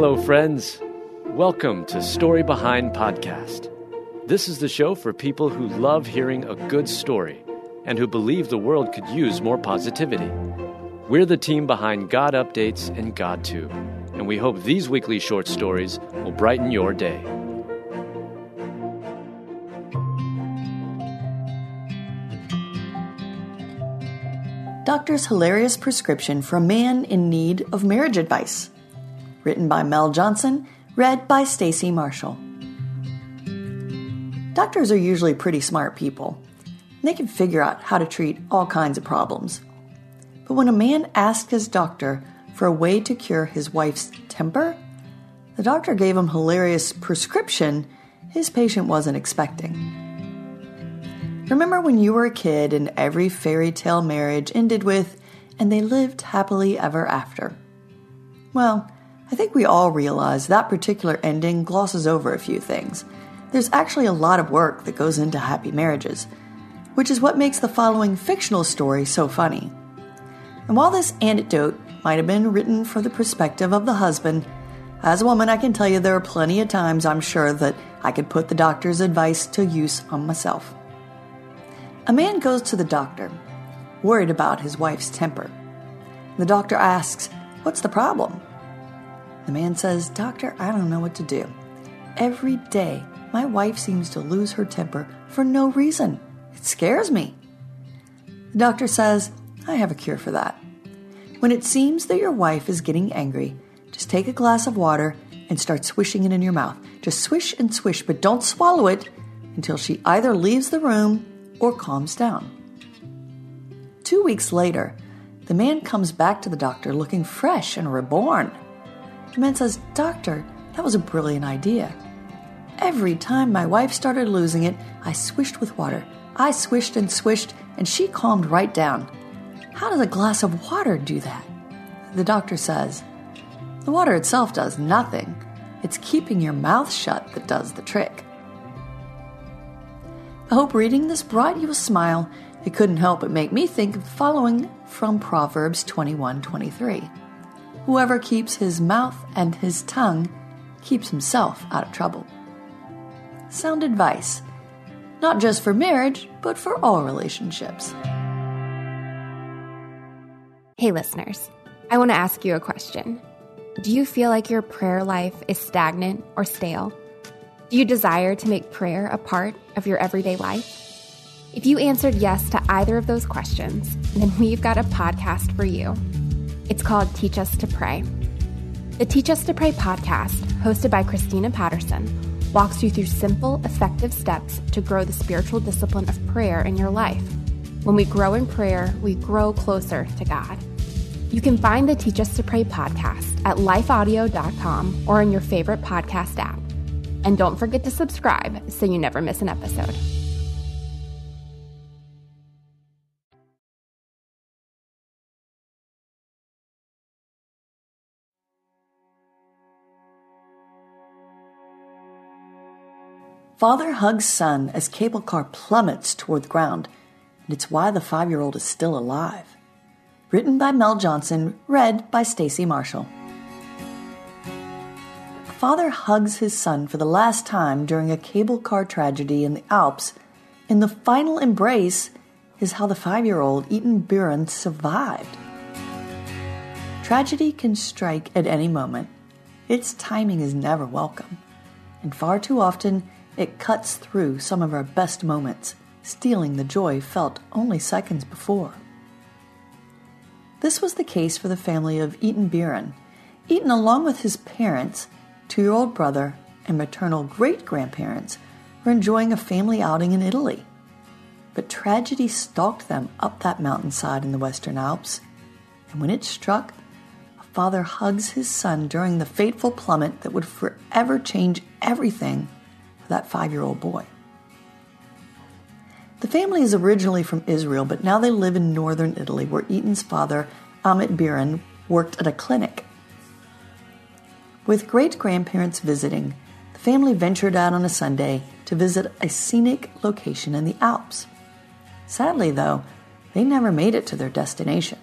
Hello, friends. Welcome to Story Behind Podcast. This is the show for people who love hearing a good story and who believe the world could use more positivity. We're the team behind God Updates and God GodTube, and we hope these weekly short stories will brighten your day. Doctor's Hilarious Prescription for a Man in Need of Marriage Advice. Written by Mel Johnson, read by Stacy Marshall. Doctors are usually pretty smart people. They can figure out how to treat all kinds of problems. But when a man asked his doctor for a way to cure his wife's temper, the doctor gave him hilarious prescription his patient wasn't expecting. Remember when you were a kid and every fairy tale marriage ended with, and they lived happily ever after? Well, I think we all realize that particular ending glosses over a few things. There's actually a lot of work that goes into happy marriages, which is what makes the following fictional story so funny. And while this anecdote might have been written from the perspective of the husband, as a woman, I can tell you there are plenty of times I'm sure that I could put the doctor's advice to use on myself. A man goes to the doctor, worried about his wife's temper. The doctor asks, What's the problem? The man says, Doctor, I don't know what to do. Every day, my wife seems to lose her temper for no reason. It scares me. The doctor says, I have a cure for that. When it seems that your wife is getting angry, just take a glass of water and start swishing it in your mouth. Just swish and swish, but don't swallow it until she either leaves the room or calms down. Two weeks later, the man comes back to the doctor looking fresh and reborn. The man says, Doctor, that was a brilliant idea. Every time my wife started losing it, I swished with water. I swished and swished, and she calmed right down. How does a glass of water do that? The doctor says, The water itself does nothing. It's keeping your mouth shut that does the trick. I hope reading this brought you a smile. It couldn't help but make me think of following from Proverbs 21:23. Whoever keeps his mouth and his tongue keeps himself out of trouble. Sound advice, not just for marriage, but for all relationships. Hey, listeners, I want to ask you a question. Do you feel like your prayer life is stagnant or stale? Do you desire to make prayer a part of your everyday life? If you answered yes to either of those questions, then we've got a podcast for you. It's called Teach Us to Pray. The Teach Us to Pray podcast, hosted by Christina Patterson, walks you through simple, effective steps to grow the spiritual discipline of prayer in your life. When we grow in prayer, we grow closer to God. You can find the Teach Us to Pray podcast at lifeaudio.com or in your favorite podcast app. And don't forget to subscribe so you never miss an episode. Father hugs son as cable car plummets toward the ground, and it's why the five year old is still alive. Written by Mel Johnson, read by Stacy Marshall father hugs his son for the last time during a cable car tragedy in the Alps, and the final embrace is how the five year old Eitan Biran survived. Tragedy can strike at any moment. Its timing is never welcome, and far too often it cuts through some of our best moments, stealing the joy felt only seconds before. This was the case for the family of Eitan Biran. Eitan, along with his parents, two year old brother, and maternal great grandparents were enjoying a family outing in Italy. But tragedy stalked them up that mountainside in the Western Alps, and when it struck, a father hugs his son during the fateful plummet that would forever change everything that five year old boy. The family is originally from Israel, but now they live in northern Italy, where Eitan's father, Amit Biran, worked at a clinic with great grandparents visiting, the family ventured out on a Sunday to visit a scenic location in the Alps. Sadly, though, they never made it to their destination.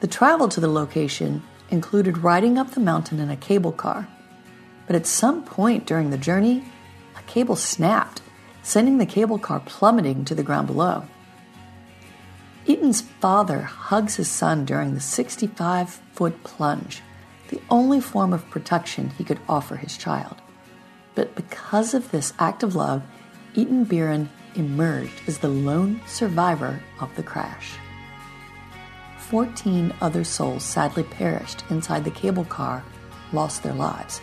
The travel to the location included riding up the mountain in a cable car. But at some point during the journey, a cable snapped, sending the cable car plummeting to the ground below. Eitan's father hugs his son during the 65 foot plunge, the only form of protection he could offer his child. But because of this act of love, Eitan Biran emerged as the lone survivor of the crash. 14 other souls sadly perished inside the cable car, lost their lives.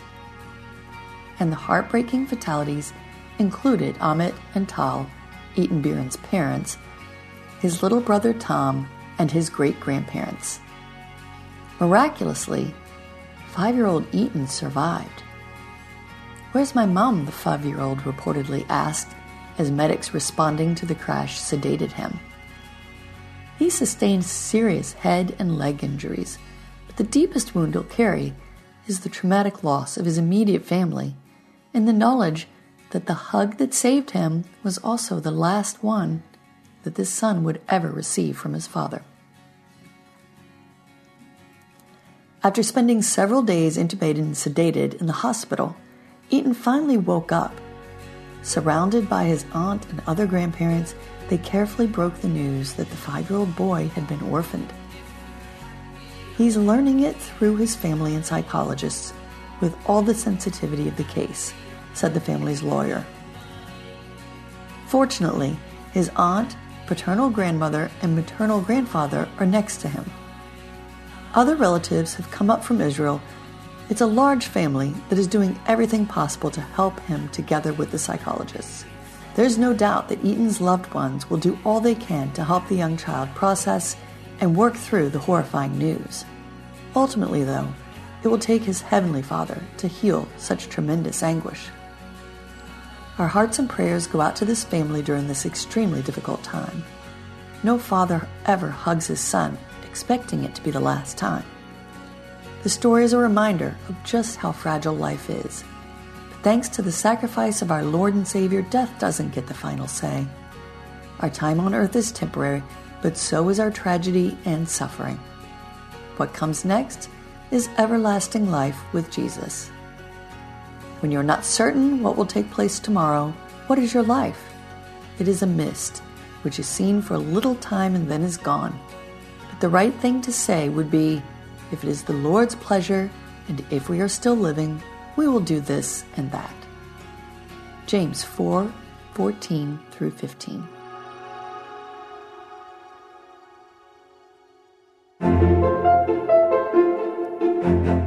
And the heartbreaking fatalities included Amit and Tal, Eitan Biran's parents, his little brother Tom, and his great grandparents. Miraculously, five year old Eitan survived. Where's my mom? the five year old reportedly asked as medics responding to the crash sedated him. He sustained serious head and leg injuries, but the deepest wound he'll carry is the traumatic loss of his immediate family and the knowledge that the hug that saved him was also the last one that this son would ever receive from his father. After spending several days intubated and sedated in the hospital, Eitan finally woke up. Surrounded by his aunt and other grandparents, they carefully broke the news that the five year old boy had been orphaned. He's learning it through his family and psychologists with all the sensitivity of the case, said the family's lawyer. Fortunately, his aunt, paternal grandmother, and maternal grandfather are next to him. Other relatives have come up from Israel. It's a large family that is doing everything possible to help him together with the psychologists. There's no doubt that Eitan's loved ones will do all they can to help the young child process and work through the horrifying news. Ultimately, though, it will take his Heavenly Father to heal such tremendous anguish. Our hearts and prayers go out to this family during this extremely difficult time. No father ever hugs his son expecting it to be the last time. The story is a reminder of just how fragile life is Thanks to the sacrifice of our Lord and Savior, death doesn't get the final say. Our time on earth is temporary, but so is our tragedy and suffering. What comes next is everlasting life with Jesus. When you're not certain what will take place tomorrow, what is your life? It is a mist, which is seen for a little time and then is gone. But the right thing to say would be if it is the Lord's pleasure and if we are still living, we will do this and that. James 4 14 through 15.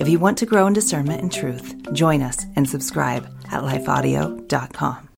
If you want to grow in discernment and truth, join us and subscribe at lifeaudio.com.